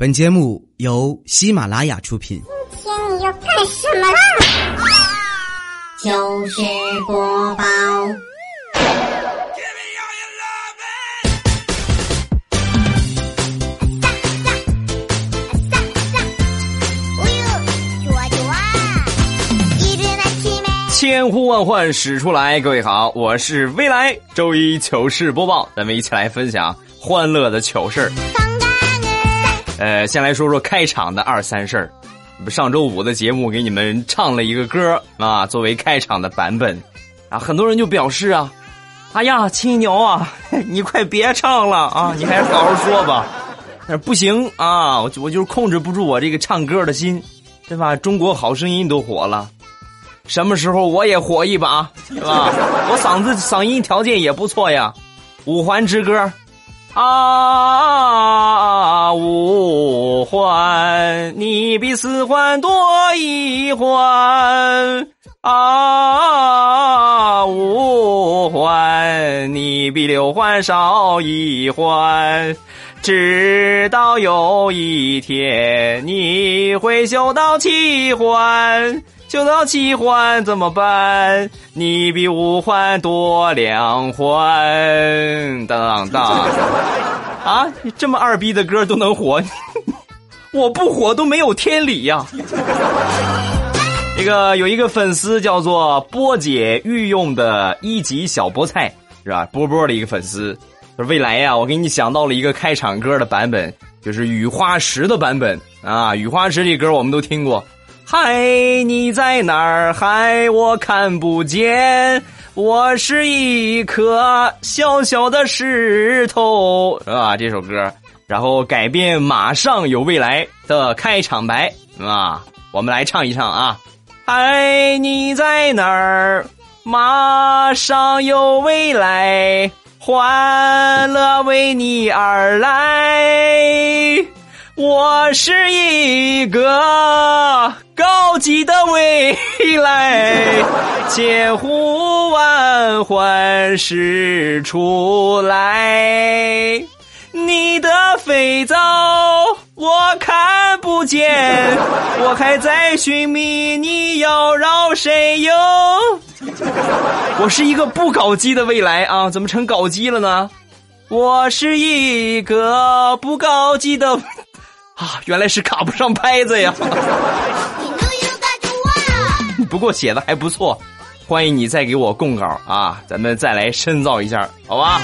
本节目由喜马拉雅出品。今天你要干什么啦？就是播报。千呼万唤始出来，各位好，我是未来周一糗事播报，咱们一起来分享欢乐的糗事儿。呃，先来说说开场的二三事儿。上周五的节目给你们唱了一个歌啊，作为开场的版本，啊，很多人就表示啊，哎呀，亲牛啊，你快别唱了啊，你还是好好说吧。但是不行啊，我我就控制不住我这个唱歌的心，对吧？中国好声音都火了。什么时候我也火一把，是吧？我嗓子嗓音条件也不错呀，五环之歌，啊，五环，你比四环多一环，啊，五环，你比六环少一环，直到有一天你会修到七环。修到七环怎么办？你比五环多两环，当当啊！你这么二逼的歌都能火，我不火都没有天理呀！这个有一个粉丝叫做波姐御用的一级小菠菜，是吧？波波的一个粉丝，未来呀，我给你想到了一个开场歌的版本，就是雨花石的版本啊！雨花石这歌我们都听过。嗨，你在哪儿？嗨，我看不见。我是一颗小小的石头，是吧？这首歌，然后改编，马上有未来的开场白啊！我们来唱一唱啊！嗨，你在哪儿？马上有未来，欢乐为你而来。我是一个高级的未来，千呼万唤始出来。你的肥皂我看不见，我还在寻觅你要绕谁哟？我是一个不搞基的未来啊，怎么成搞基了呢？我是一个不搞基的。啊，原来是卡不上拍子呀！不过写的还不错，欢迎你再给我供稿啊，咱们再来深造一下，好吧？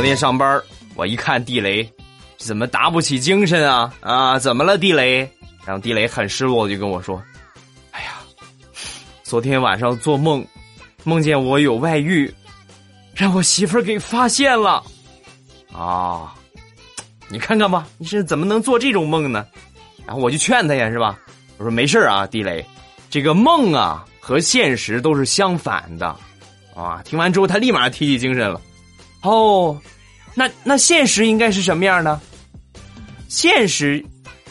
昨天上班，我一看地雷，怎么打不起精神啊？啊，怎么了，地雷？然后地雷很失落，就跟我说：“哎呀，昨天晚上做梦，梦见我有外遇。”让我媳妇儿给发现了，啊！你看看吧，你是怎么能做这种梦呢？然后我就劝他呀，是吧？我说没事啊，地雷，这个梦啊和现实都是相反的，啊！听完之后，他立马提起精神了。哦，那那现实应该是什么样呢？现实，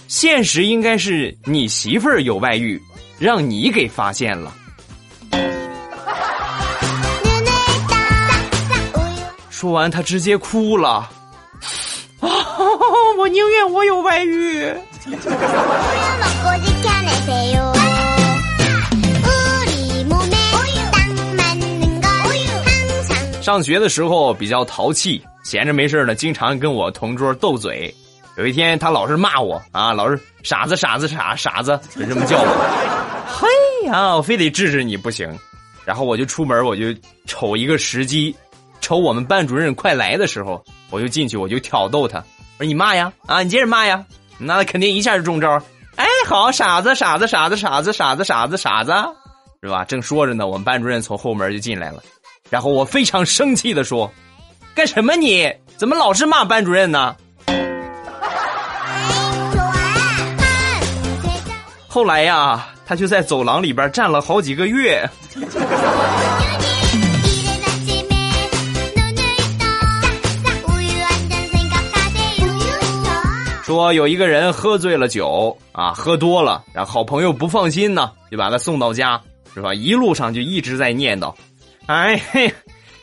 现实应该是你媳妇儿有外遇，让你给发现了。说完，他直接哭了。啊！我宁愿我有外遇。上学的时候比较淘气，闲着没事呢，经常跟我同桌斗嘴。有一天，他老是骂我啊，老是傻子傻子傻傻子，就这么叫我。嘿呀，我非得治治你不行。然后我就出门，我就瞅一个时机。瞅我们班主任快来的时候，我就进去，我就挑逗他，我说你骂呀，啊，你接着骂呀，那他肯定一下就中招。哎，好，傻子，傻子，傻子，傻子，傻子，傻子，傻子，是吧？正说着呢，我们班主任从后门就进来了，然后我非常生气的说：“干什么你？怎么老是骂班主任呢？”后来呀，他就在走廊里边站了好几个月。说有一个人喝醉了酒啊，喝多了，然后好朋友不放心呢，就把他送到家，是吧？一路上就一直在念叨：“哎嘿，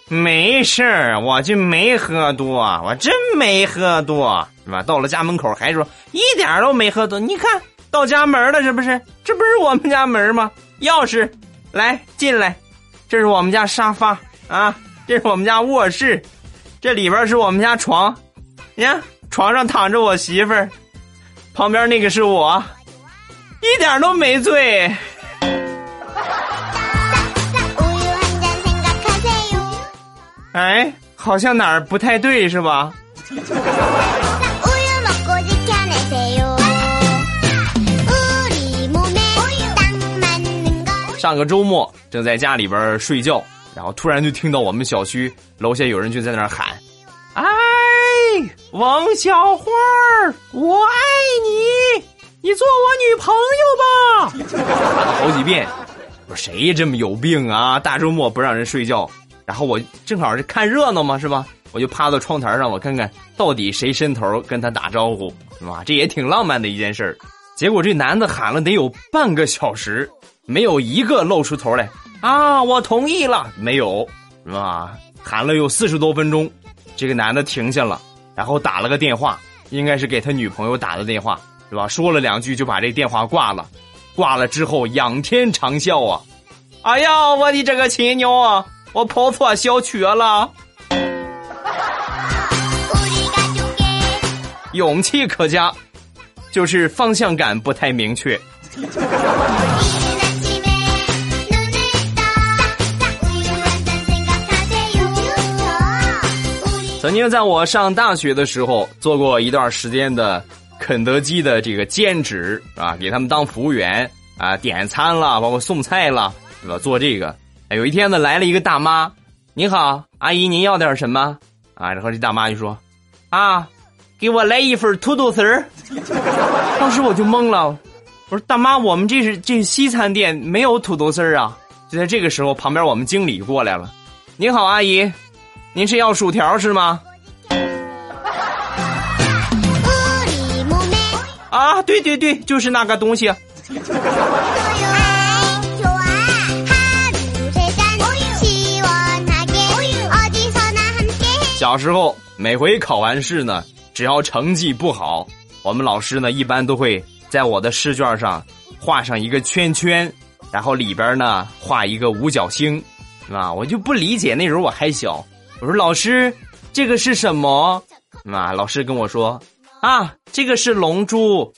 没事儿，我就没喝多，我真没喝多，是吧？到了家门口还说一点都没喝多，你看到家门了，是不是？这不是我们家门吗？钥匙，来进来，这是我们家沙发啊，这是我们家卧室，这里边是我们家床，你看床上躺着我媳妇儿，旁边那个是我，一点都没醉。哎，好像哪儿不太对，是吧？上个周末正在家里边睡觉，然后突然就听到我们小区楼下有人就在那喊：“哎，王小花，我爱你，你做我女朋友吧！”喊了好几遍，我说谁这么有病啊？大周末不让人睡觉，然后我正好是看热闹嘛，是吧？我就趴到窗台上，我看看到底谁伸头跟他打招呼，是吧？这也挺浪漫的一件事儿。结果这男的喊了得有半个小时，没有一个露出头来啊！我同意了，没有，是吧？喊了有四十多分钟，这个男的停下了，然后打了个电话，应该是给他女朋友打的电话，是吧？说了两句就把这电话挂了，挂了之后仰天长啸啊！哎呀，我的这个亲娘啊！我婆婆小瘸了。勇气可嘉，就是方向感不太明确。曾经在我上大学的时候，做过一段时间的肯德基的这个兼职，啊，给他们当服务员，啊，点餐了，包括送菜了，对吧？做这个。哎，有一天呢，来了一个大妈，你好，阿姨，您要点什么？啊，然后这大妈就说，啊，给我来一份土豆丝儿。当时我就懵了，我说大妈，我们这是这西餐店没有土豆丝儿啊。就在这个时候，旁边我们经理过来了，您好，阿姨，您是要薯条是吗？啊，对对对，就是那个东西。小时候每回考完试呢，只要成绩不好，我们老师呢一般都会在我的试卷上画上一个圈圈，然后里边呢画一个五角星，啊，我就不理解，那时候我还小，我说老师，这个是什么？啊，老师跟我说，啊，这个是龙珠。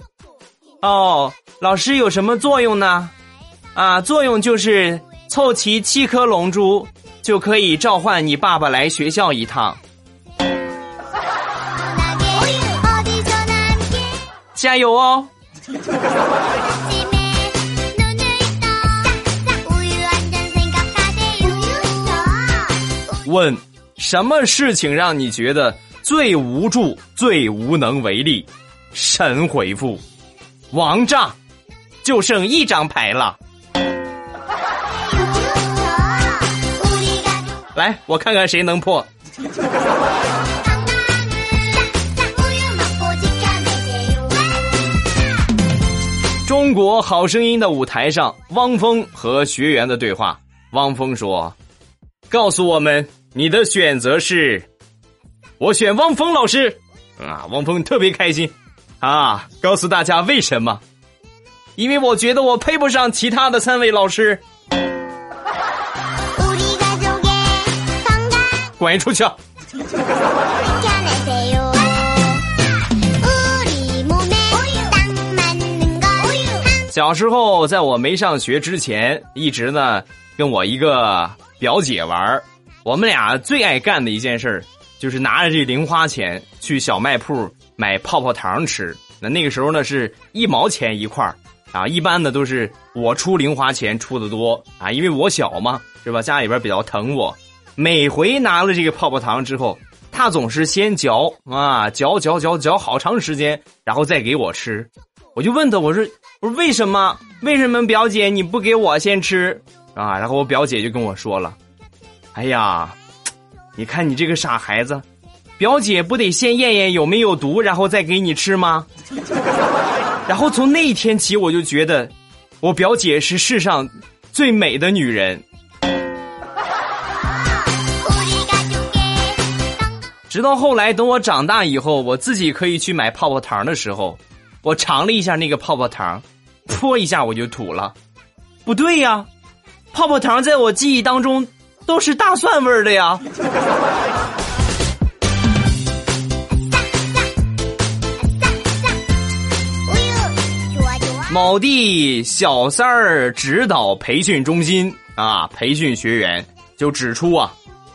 哦，老师有什么作用呢？啊，作用就是凑齐七颗龙珠，就可以召唤你爸爸来学校一趟。加油哦！问什么事情让你觉得最无助、最无能为力？神回复，王炸，就剩一张牌了。来，我看看谁能破。中国好声音的舞台上汪峰和学员的对话。汪峰说告诉我们你的选择是我选汪峰老师。啊汪峰特别开心啊告诉大家为什么。因为我觉得我配不上其他的三位老师。滚出去小时候，在我没上学之前，一直呢跟我一个表姐玩我们俩最爱干的一件事，就是拿着这零花钱去小卖铺买泡泡糖吃。那那个时候呢是一毛钱一块啊，一般的都是我出零花钱出的多啊，因为我小嘛，是吧？家里边比较疼我。每回拿了这个泡泡糖之后，他总是先嚼啊，嚼嚼嚼嚼好长时间，然后再给我吃。我就问他，我说我说为什么？为什么表姐你不给我先吃啊？然后我表姐就跟我说了，哎呀，你看你这个傻孩子，表姐不得先验验有没有毒，然后再给你吃吗？然后从那一天起，我就觉得我表姐是世上最美的女人。直到后来，等我长大以后，我自己可以去买泡泡糖的时候，我尝了一下那个泡泡糖，泼一下我就吐了。不对呀，泡泡糖在我记忆当中都是大蒜味儿的呀。某地小三儿指导培训中心啊，培训学员就指出啊，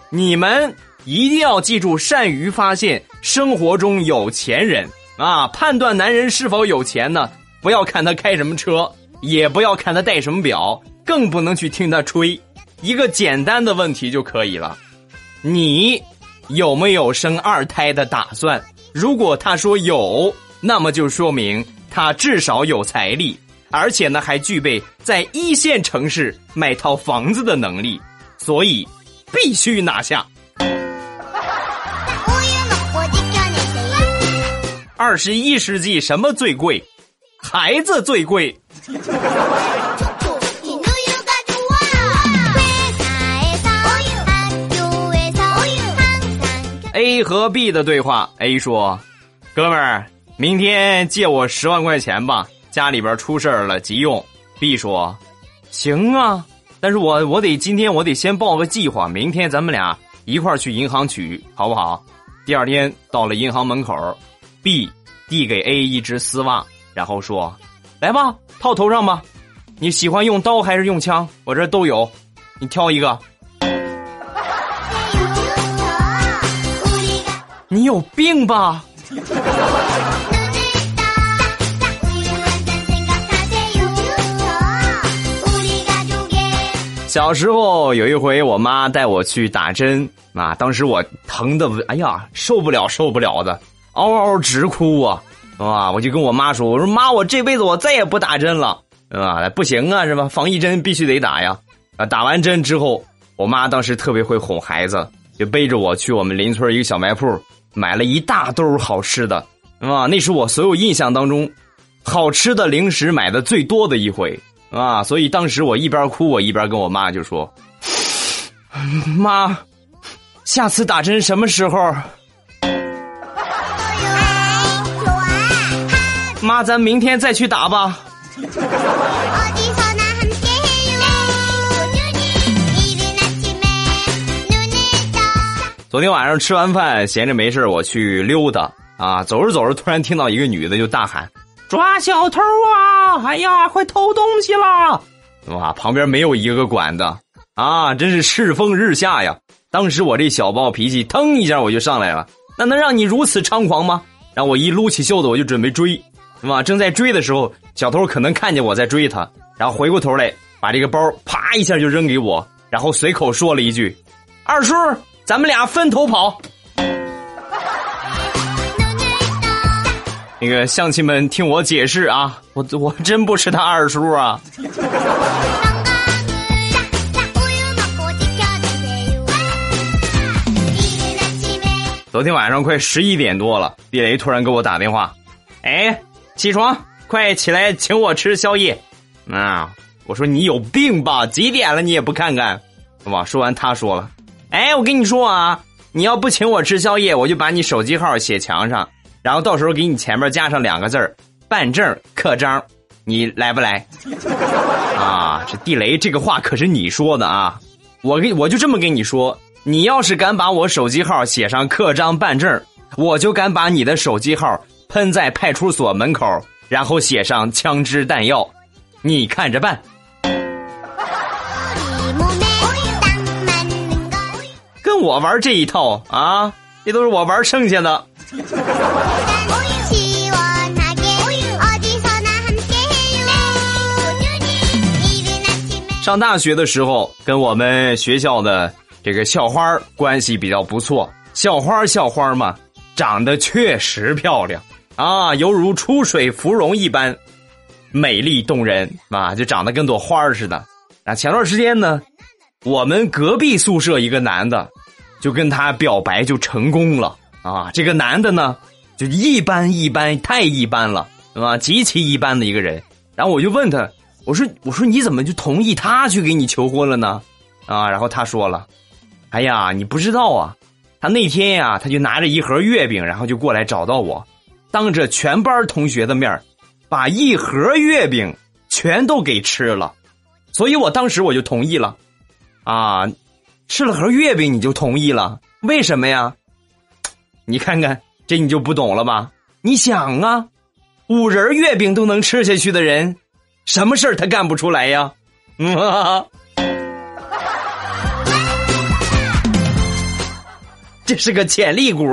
你们一定要记住，善于发现生活中有钱人啊，判断男人是否有钱呢？不要看他开什么车，也不要看他戴什么表，更不能去听他吹。一个简单的问题就可以了：你有没有生二胎的打算？如果他说有，那么就说明。他至少有财力，而且呢还具备在一线城市买套房子的能力，所以必须拿下。二十一世纪什么最贵？孩子最贵。A 和 B 的对话，A 说：“哥们儿。”明天借我十万块钱吧，家里边出事儿了，急用。B 说：“行啊，但是我我得今天我得先报个计划，明天咱们俩一块儿去银行取，好不好？”第二天到了银行门口，B 递给 A 一只丝袜，然后说：“来吧，套头上吧。你喜欢用刀还是用枪？我这都有，你挑一个。”你有病吧？小时候有一回，我妈带我去打针啊，当时我疼的，哎呀，受不了，受不了的，嗷嗷直哭啊，啊，我就跟我妈说，我说妈，我这辈子我再也不打针了，啊，不行啊，是吧？防疫针必须得打呀，啊，打完针之后，我妈当时特别会哄孩子，就背着我去我们邻村一个小卖铺，买了一大兜好吃的，啊，那是我所有印象当中，好吃的零食买的最多的一回。啊！所以当时我一边哭，我一边跟我妈就说：“妈，下次打针什么时候？”妈，咱明天再去打吧。昨天晚上吃完饭，闲着没事我去溜达啊，走着走着，突然听到一个女的就大喊。抓小偷啊！哎呀，快偷东西了！哇，旁边没有一个管的啊，真是世风日下呀！当时我这小暴脾气，腾一下我就上来了。那能让你如此猖狂吗？然后我一撸起袖子，我就准备追，是吧？正在追的时候，小偷可能看见我在追他，然后回过头来，把这个包啪一下就扔给我，然后随口说了一句：“二叔，咱们俩分头跑。”那个乡亲们，听我解释啊，我我真不是他二叔啊。昨天晚上快十一点多了，地雷突然给我打电话，哎，起床，快起来请我吃宵夜。啊，我说你有病吧？几点了你也不看看，是吧？说完他说了，哎，我跟你说啊，你要不请我吃宵夜，我就把你手机号写墙上。然后到时候给你前面加上两个字儿“办证刻章”，你来不来？啊，这地雷这个话可是你说的啊！我给我就这么跟你说，你要是敢把我手机号写上刻章办证，我就敢把你的手机号喷在派出所门口，然后写上枪支弹药，你看着办。跟我玩这一套啊，这都是我玩剩下的。上大学的时候，跟我们学校的这个校花关系比较不错。校花校花嘛，长得确实漂亮啊，犹如出水芙蓉一般美丽动人啊，就长得跟朵花似的。啊，前段时间呢，我们隔壁宿舍一个男的就跟他表白，就成功了。啊，这个男的呢，就一般一般，太一般了，啊？极其一般的一个人。然后我就问他，我说：“我说你怎么就同意他去给你求婚了呢？”啊，然后他说了：“哎呀，你不知道啊，他那天呀，他就拿着一盒月饼，然后就过来找到我，当着全班同学的面把一盒月饼全都给吃了，所以我当时我就同意了，啊，吃了盒月饼你就同意了，为什么呀？你看看这你就不懂了吧？你想啊，五仁月饼都能吃下去的人，什么事儿他干不出来呀？嗯、啊，这是个潜力股。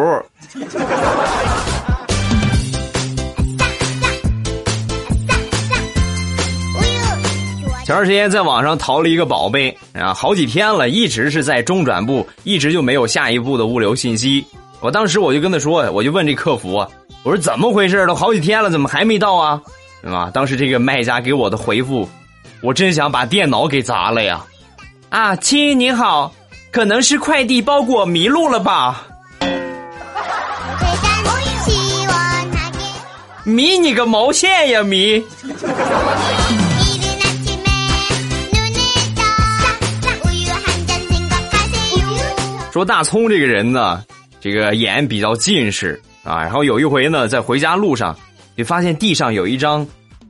前段时间在网上淘了一个宝贝啊，好几天了，一直是在中转部，一直就没有下一步的物流信息。我当时我就跟他说，我就问这客服，我说怎么回事？都好几天了，怎么还没到啊？对吧？当时这个卖家给我的回复，我真想把电脑给砸了呀！啊，亲您好，可能是快递包裹迷路了吧？迷你个毛线呀迷！说大葱这个人呢，这个眼比较近视啊，然后有一回呢，在回家路上就发现地上有一张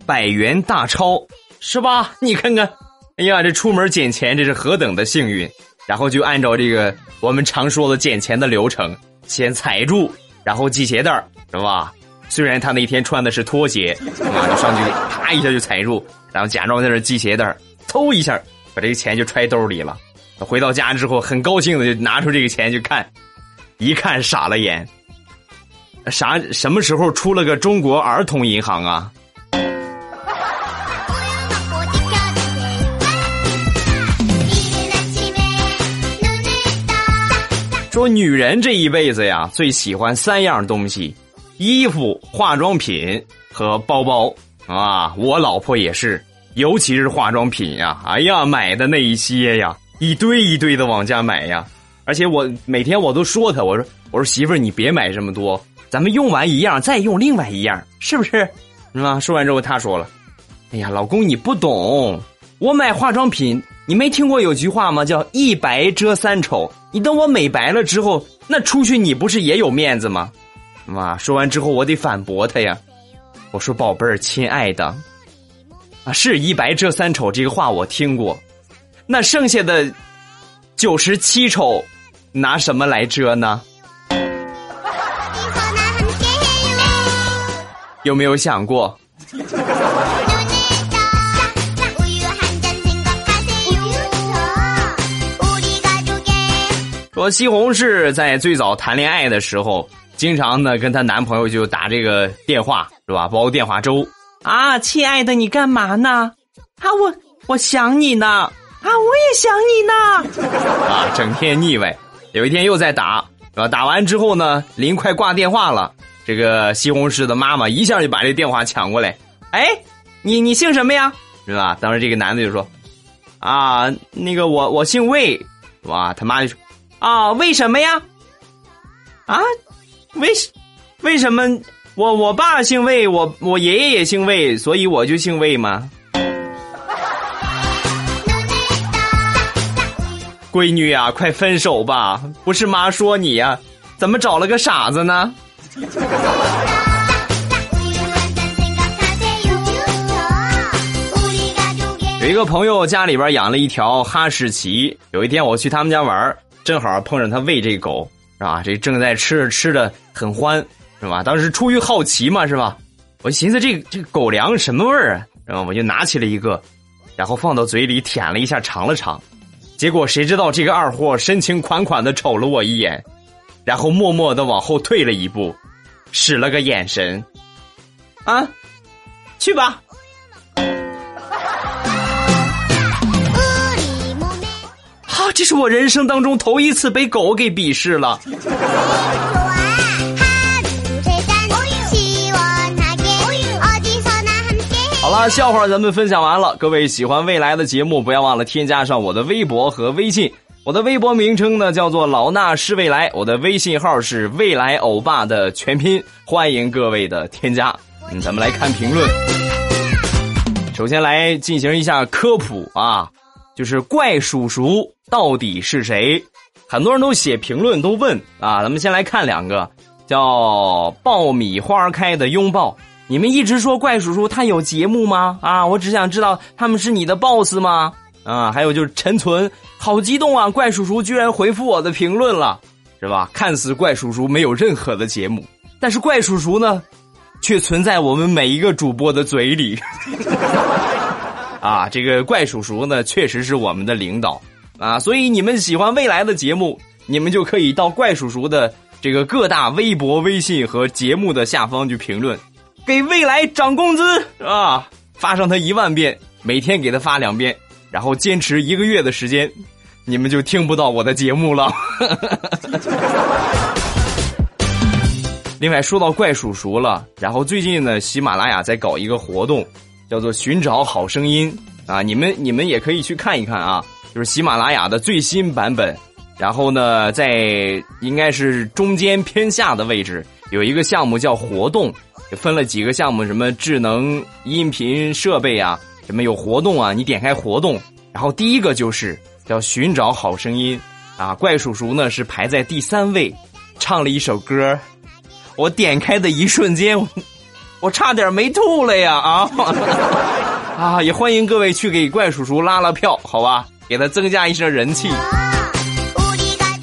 百元大钞，是吧？你看看，哎呀，这出门捡钱这是何等的幸运！然后就按照这个我们常说的捡钱的流程，先踩住，然后系鞋带儿，是吧？虽然他那天穿的是拖鞋，啊，就上去啪一下就踩住，然后假装在这系鞋带儿，嗖一下把这个钱就揣兜里了。回到家之后，很高兴的就拿出这个钱去看，一看傻了眼。啥？什么时候出了个中国儿童银行啊？说女人这一辈子呀，最喜欢三样东西：衣服、化妆品和包包啊。我老婆也是，尤其是化妆品呀，哎呀，买的那一些呀。一堆一堆的往家买呀，而且我每天我都说他，我说我说媳妇儿你别买这么多，咱们用完一样再用另外一样，是不是？是吧？说完之后他说了，哎呀，老公你不懂，我买化妆品，你没听过有句话吗？叫一白遮三丑。你等我美白了之后，那出去你不是也有面子吗？妈，说完之后我得反驳他呀，我说宝贝儿，亲爱的，啊，是一白遮三丑这个话我听过。那剩下的九十七丑，拿什么来遮呢？有没有想过？说西红柿在最早谈恋爱的时候，经常呢跟她男朋友就打这个电话，是吧？煲电话粥啊，亲爱的，你干嘛呢？啊，我我想你呢。啊，我也想你呢！啊，整天腻歪。有一天又在打，啊，打完之后呢，临快挂电话了，这个西红柿的妈妈一下就把这电话抢过来。哎，你你姓什么呀？是吧？当时这个男的就说：“啊，那个我我姓魏。”哇，他妈就说：“啊，为什么呀？啊，为什为什么我我爸姓魏，我我爷爷也姓魏，所以我就姓魏吗？”闺女呀，快分手吧！不是妈说你呀，怎么找了个傻子呢？有一个朋友家里边养了一条哈士奇，有一天我去他们家玩，正好碰上他喂这狗，是吧？这正在吃着吃的很欢，是吧？当时出于好奇嘛，是吧？我寻思这个这个狗粮什么味儿啊？然后我就拿起了一个，然后放到嘴里舔了一下，尝了尝。结果谁知道这个二货深情款款的瞅了我一眼，然后默默的往后退了一步，使了个眼神，啊，去吧。好，这是我人生当中头一次被狗给鄙视了。笑话咱们分享完了。各位喜欢未来的节目，不要忘了添加上我的微博和微信。我的微博名称呢叫做老衲是未来，我的微信号是未来欧巴的全拼，欢迎各位的添加。嗯，咱们来看评论。首先来进行一下科普啊，就是怪叔叔到底是谁？很多人都写评论都问啊，咱们先来看两个，叫爆米花开的拥抱。你们一直说怪叔叔他有节目吗？啊，我只想知道他们是你的 boss 吗？啊，还有就是陈存，好激动啊！怪叔叔居然回复我的评论了，是吧？看似怪叔叔没有任何的节目，但是怪叔叔呢，却存在我们每一个主播的嘴里。啊，这个怪叔叔呢，确实是我们的领导啊，所以你们喜欢未来的节目，你们就可以到怪叔叔的这个各大微博、微信和节目的下方去评论。给未来涨工资啊！发上他一万遍，每天给他发两遍，然后坚持一个月的时间，你们就听不到我的节目了。另外说到怪叔叔了，然后最近呢，喜马拉雅在搞一个活动，叫做“寻找好声音”啊，你们你们也可以去看一看啊，就是喜马拉雅的最新版本。然后呢，在应该是中间偏下的位置有一个项目叫活动。分了几个项目，什么智能音频设备啊，什么有活动啊？你点开活动，然后第一个就是叫寻找好声音啊。怪叔叔呢是排在第三位，唱了一首歌，我点开的一瞬间，我差点没吐了呀啊！啊，也欢迎各位去给怪叔叔拉拉票，好吧，给他增加一些人气。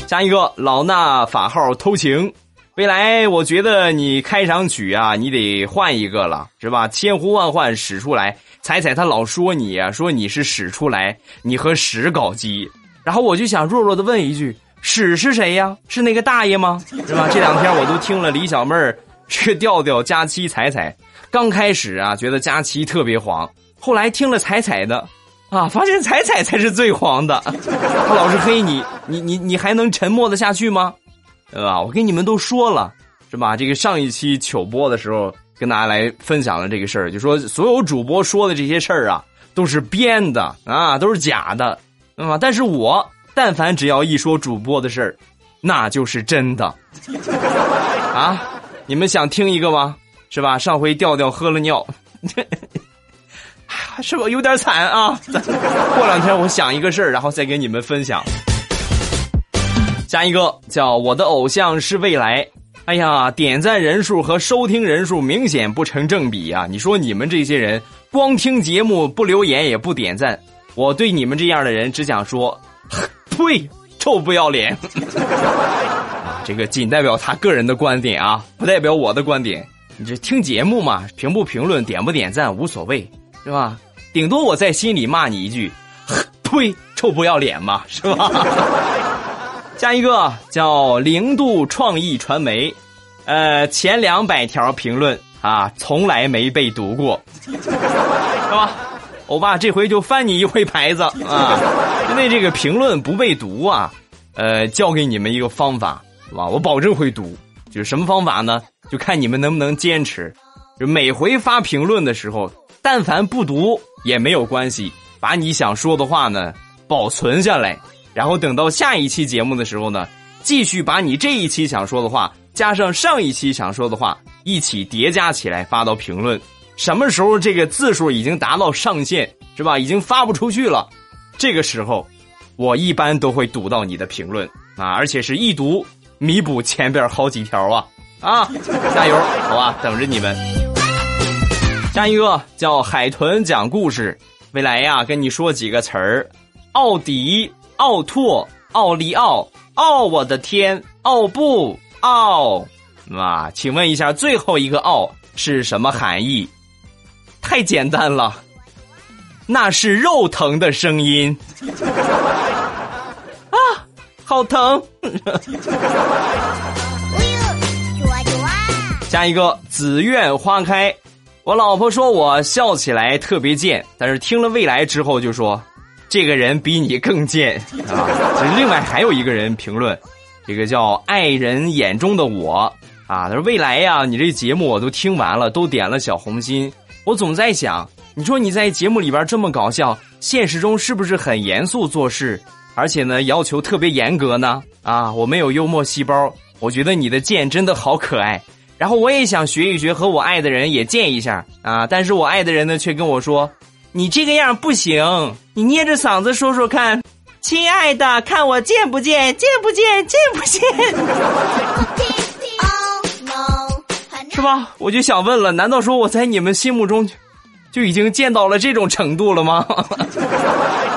下一个老衲法号偷情。未来，我觉得你开场曲啊，你得换一个了，是吧？千呼万唤始出来，彩彩他老说你呀，说你是始出来，你和屎搞基。然后我就想弱弱的问一句：屎是谁呀？是那个大爷吗？是吧？这两天我都听了李小妹儿这个调调，佳期彩彩。刚开始啊，觉得佳期特别黄，后来听了彩彩的，啊，发现彩彩才是最黄的。他老是黑你，你你你还能沉默的下去吗？对吧？我跟你们都说了，是吧？这个上一期糗播的时候，跟大家来分享了这个事儿，就说所有主播说的这些事儿啊，都是编的啊，都是假的，啊。但是我但凡只要一说主播的事儿，那就是真的 啊！你们想听一个吗？是吧？上回调调喝了尿，是不有点惨啊？过两天我想一个事儿，然后再给你们分享。下一个叫我的偶像是未来，哎呀，点赞人数和收听人数明显不成正比啊！你说你们这些人光听节目不留言也不点赞，我对你们这样的人只想说，呸，臭不要脸！啊，这个仅代表他个人的观点啊，不代表我的观点。你这听节目嘛，评不评论、点不点赞无所谓，是吧？顶多我在心里骂你一句，呸，臭不要脸嘛，是吧？下一个叫零度创意传媒，呃，前两百条评论啊，从来没被读过，是吧？欧巴，这回就翻你一回牌子啊！因为这个评论不被读啊，呃，教给你们一个方法，是吧？我保证会读，就是什么方法呢？就看你们能不能坚持，就每回发评论的时候，但凡不读也没有关系，把你想说的话呢保存下来。然后等到下一期节目的时候呢，继续把你这一期想说的话加上上一期想说的话一起叠加起来发到评论。什么时候这个字数已经达到上限是吧？已经发不出去了，这个时候我一般都会读到你的评论啊，而且是一读弥补前边好几条啊啊！加油，好吧，等着你们。下一个叫海豚讲故事，未来呀，跟你说几个词儿，奥迪。奥拓、奥利奥、奥，我的天，奥布、奥，啊，请问一下，最后一个“奥”是什么含义？太简单了，那是肉疼的声音。啊，好疼！下一个紫苑花开，我老婆说我笑起来特别贱，但是听了未来之后就说。这个人比你更贱 啊！其实另外还有一个人评论，这个叫爱人眼中的我啊，他说未来呀，你这节目我都听完了，都点了小红心。我总在想，你说你在节目里边这么搞笑，现实中是不是很严肃做事，而且呢要求特别严格呢？啊，我没有幽默细胞，我觉得你的贱真的好可爱。然后我也想学一学，和我爱的人也贱一下啊，但是我爱的人呢却跟我说。你这个样不行，你捏着嗓子说说看，亲爱的，看我见不见？见不见？见不见？Oh no，是吧？我就想问了，难道说我在你们心目中就就已经见到了这种程度了吗？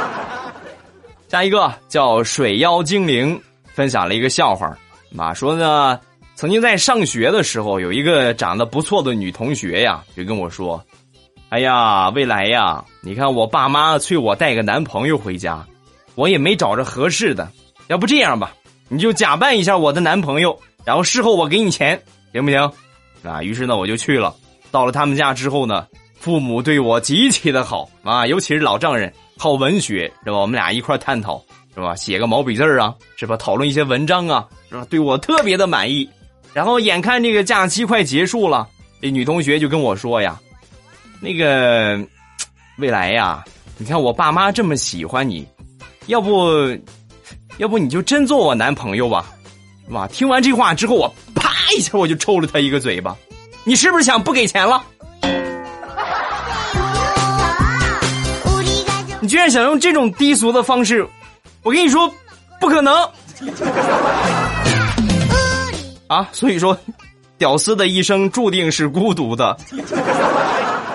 下一个叫水妖精灵分享了一个笑话，啊，说呢，曾经在上学的时候，有一个长得不错的女同学呀，就跟我说：“哎呀，未来呀，你看我爸妈催我带个男朋友回家，我也没找着合适的，要不这样吧，你就假扮一下我的男朋友，然后事后我给你钱，行不行？”啊，于是呢，我就去了。到了他们家之后呢，父母对我极其的好啊，尤其是老丈人，好文学是吧？我们俩一块探讨是吧？写个毛笔字啊，是吧？讨论一些文章啊，是吧？对我特别的满意。然后眼看这个假期快结束了，这女同学就跟我说呀：“那个未来呀，你看我爸妈这么喜欢你，要不，要不你就真做我男朋友吧？”哇！听完这话之后，我啪一下我就抽了他一个嘴巴。你是不是想不给钱了？你居然想用这种低俗的方式，我跟你说，不可能！啊，所以说，屌丝的一生注定是孤独的。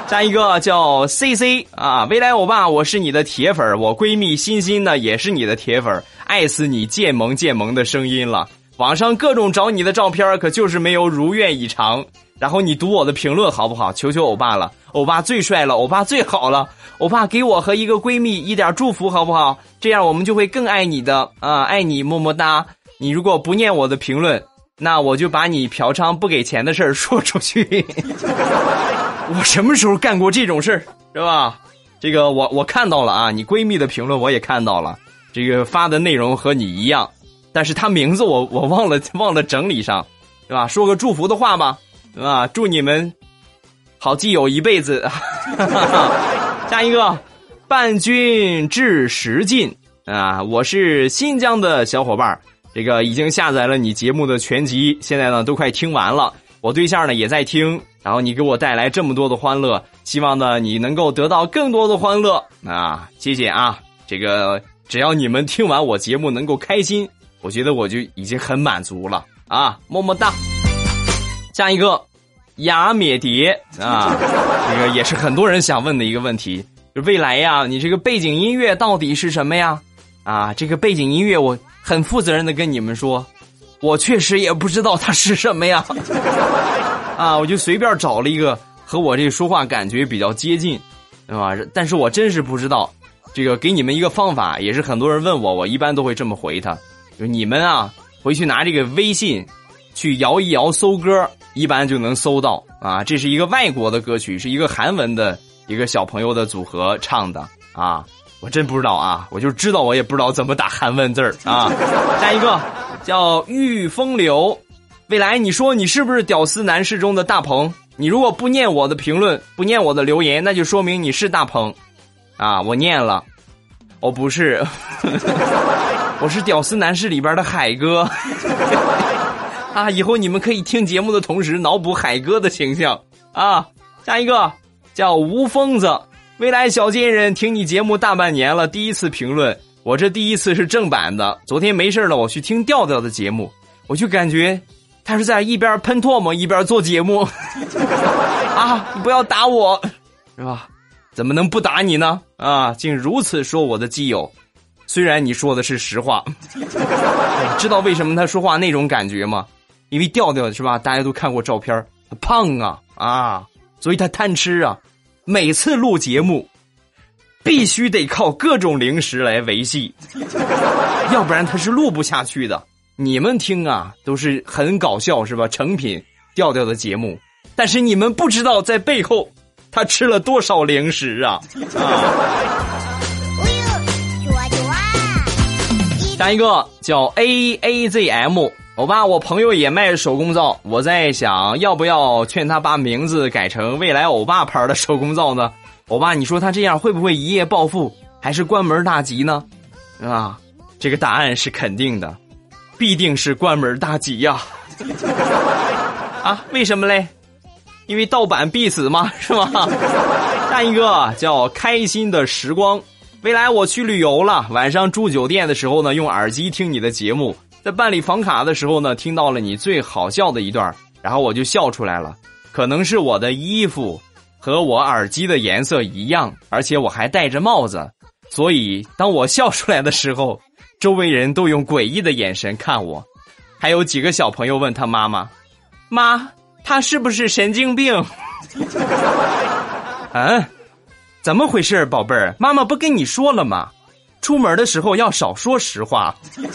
下一个叫 C C 啊，未来欧巴，我是你的铁粉，我闺蜜欣欣呢也是你的铁粉，爱死你渐萌渐萌的声音了。网上各种找你的照片，可就是没有如愿以偿。然后你读我的评论好不好？求求欧巴了，欧巴最帅了，欧巴最好了，欧巴给我和一个闺蜜一点祝福好不好？这样我们就会更爱你的啊，爱你么么哒。你如果不念我的评论，那我就把你嫖娼不给钱的事儿说出去。我什么时候干过这种事儿，是吧？这个我我看到了啊，你闺蜜的评论我也看到了，这个发的内容和你一样。但是他名字我我忘了忘了整理上，对吧？说个祝福的话吧，对吧？祝你们好基友一辈子。下一个，伴君至十进啊！我是新疆的小伙伴，这个已经下载了你节目的全集，现在呢都快听完了。我对象呢也在听，然后你给我带来这么多的欢乐，希望呢你能够得到更多的欢乐啊！谢谢啊！这个只要你们听完我节目能够开心。我觉得我就已经很满足了啊，么么哒。下一个，雅美蝶啊，这个也是很多人想问的一个问题，就未来呀，你这个背景音乐到底是什么呀？啊，这个背景音乐我很负责任的跟你们说，我确实也不知道它是什么呀。啊，我就随便找了一个和我这说话感觉比较接近，对吧？但是我真是不知道，这个给你们一个方法，也是很多人问我，我一般都会这么回他。就你们啊，回去拿这个微信，去摇一摇搜歌，一般就能搜到啊。这是一个外国的歌曲，是一个韩文的一个小朋友的组合唱的啊。我真不知道啊，我就知道我也不知道怎么打韩文字儿啊。下一个叫御风流，未来你说你是不是屌丝男士中的大鹏？你如果不念我的评论，不念我的留言，那就说明你是大鹏啊。我念了，我不是。我是屌丝男士里边的海哥，啊！以后你们可以听节目的同时脑补海哥的形象啊。下一个叫吴疯子，未来小贱人听你节目大半年了，第一次评论，我这第一次是正版的。昨天没事了，我去听调调的节目，我就感觉他是在一边喷唾沫一边做节目 啊！你不要打我，是吧？怎么能不打你呢？啊！竟如此说我的基友。虽然你说的是实话，知道为什么他说话那种感觉吗？因为调调是吧？大家都看过照片，胖啊啊，所以他贪吃啊。每次录节目，必须得靠各种零食来维系，要不然他是录不下去的。你们听啊，都是很搞笑是吧？成品调调的节目，但是你们不知道在背后他吃了多少零食啊啊！下一个叫 A A Z M，欧巴，我朋友也卖手工皂，我在想要不要劝他把名字改成未来欧巴牌的手工皂呢？欧巴，你说他这样会不会一夜暴富，还是关门大吉呢？啊，这个答案是肯定的，必定是关门大吉呀！啊，为什么嘞？因为盗版必死嘛，是吗？下一个叫开心的时光。未来我去旅游了，晚上住酒店的时候呢，用耳机听你的节目，在办理房卡的时候呢，听到了你最好笑的一段，然后我就笑出来了。可能是我的衣服和我耳机的颜色一样，而且我还戴着帽子，所以当我笑出来的时候，周围人都用诡异的眼神看我。还有几个小朋友问他妈妈：“妈，他是不是神经病？”嗯，怎么回事，宝贝儿？妈妈不跟你说了吗？出门的时候要少说实话。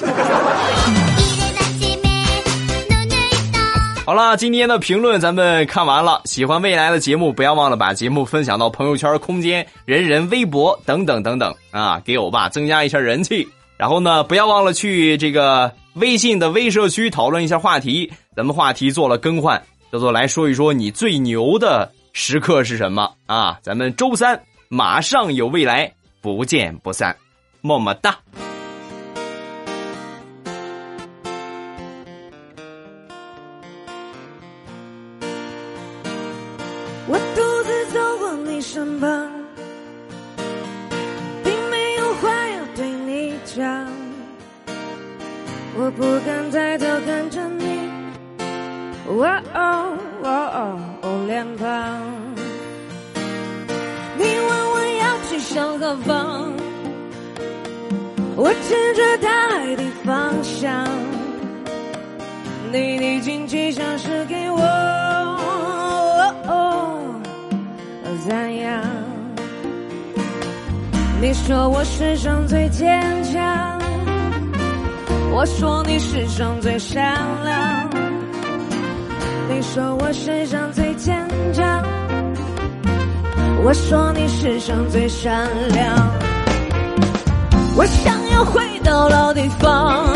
好了，今天的评论咱们看完了。喜欢未来的节目，不要忘了把节目分享到朋友圈、空间、人人微博等等等等啊，给欧巴增加一下人气。然后呢，不要忘了去这个微信的微社区讨论一下话题。咱们话题做了更换，叫做来说一说你最牛的时刻是什么啊？咱们周三马上有未来，不见不散，么么哒。你讲。我不敢抬头看着你，哇哦哇哦哦，脸庞。你问我要去向何方，我指着大海的方向。你的惊奇像是给我。哦哦赞扬。你说我世上最坚强，我说你世上最善良。你说我世上最坚强，我说你世上最善良。我想要回到老地方，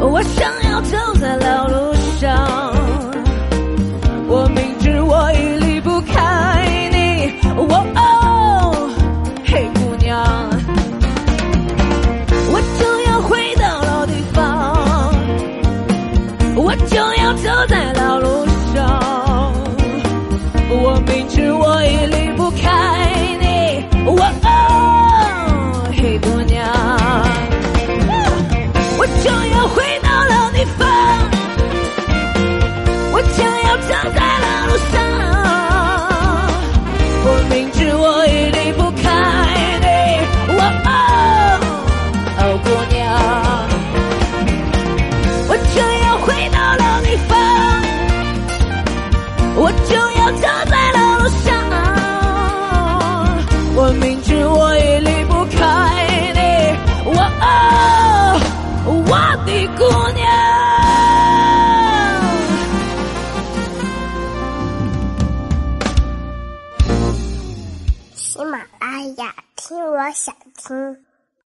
我想要走在老路上。我明知我已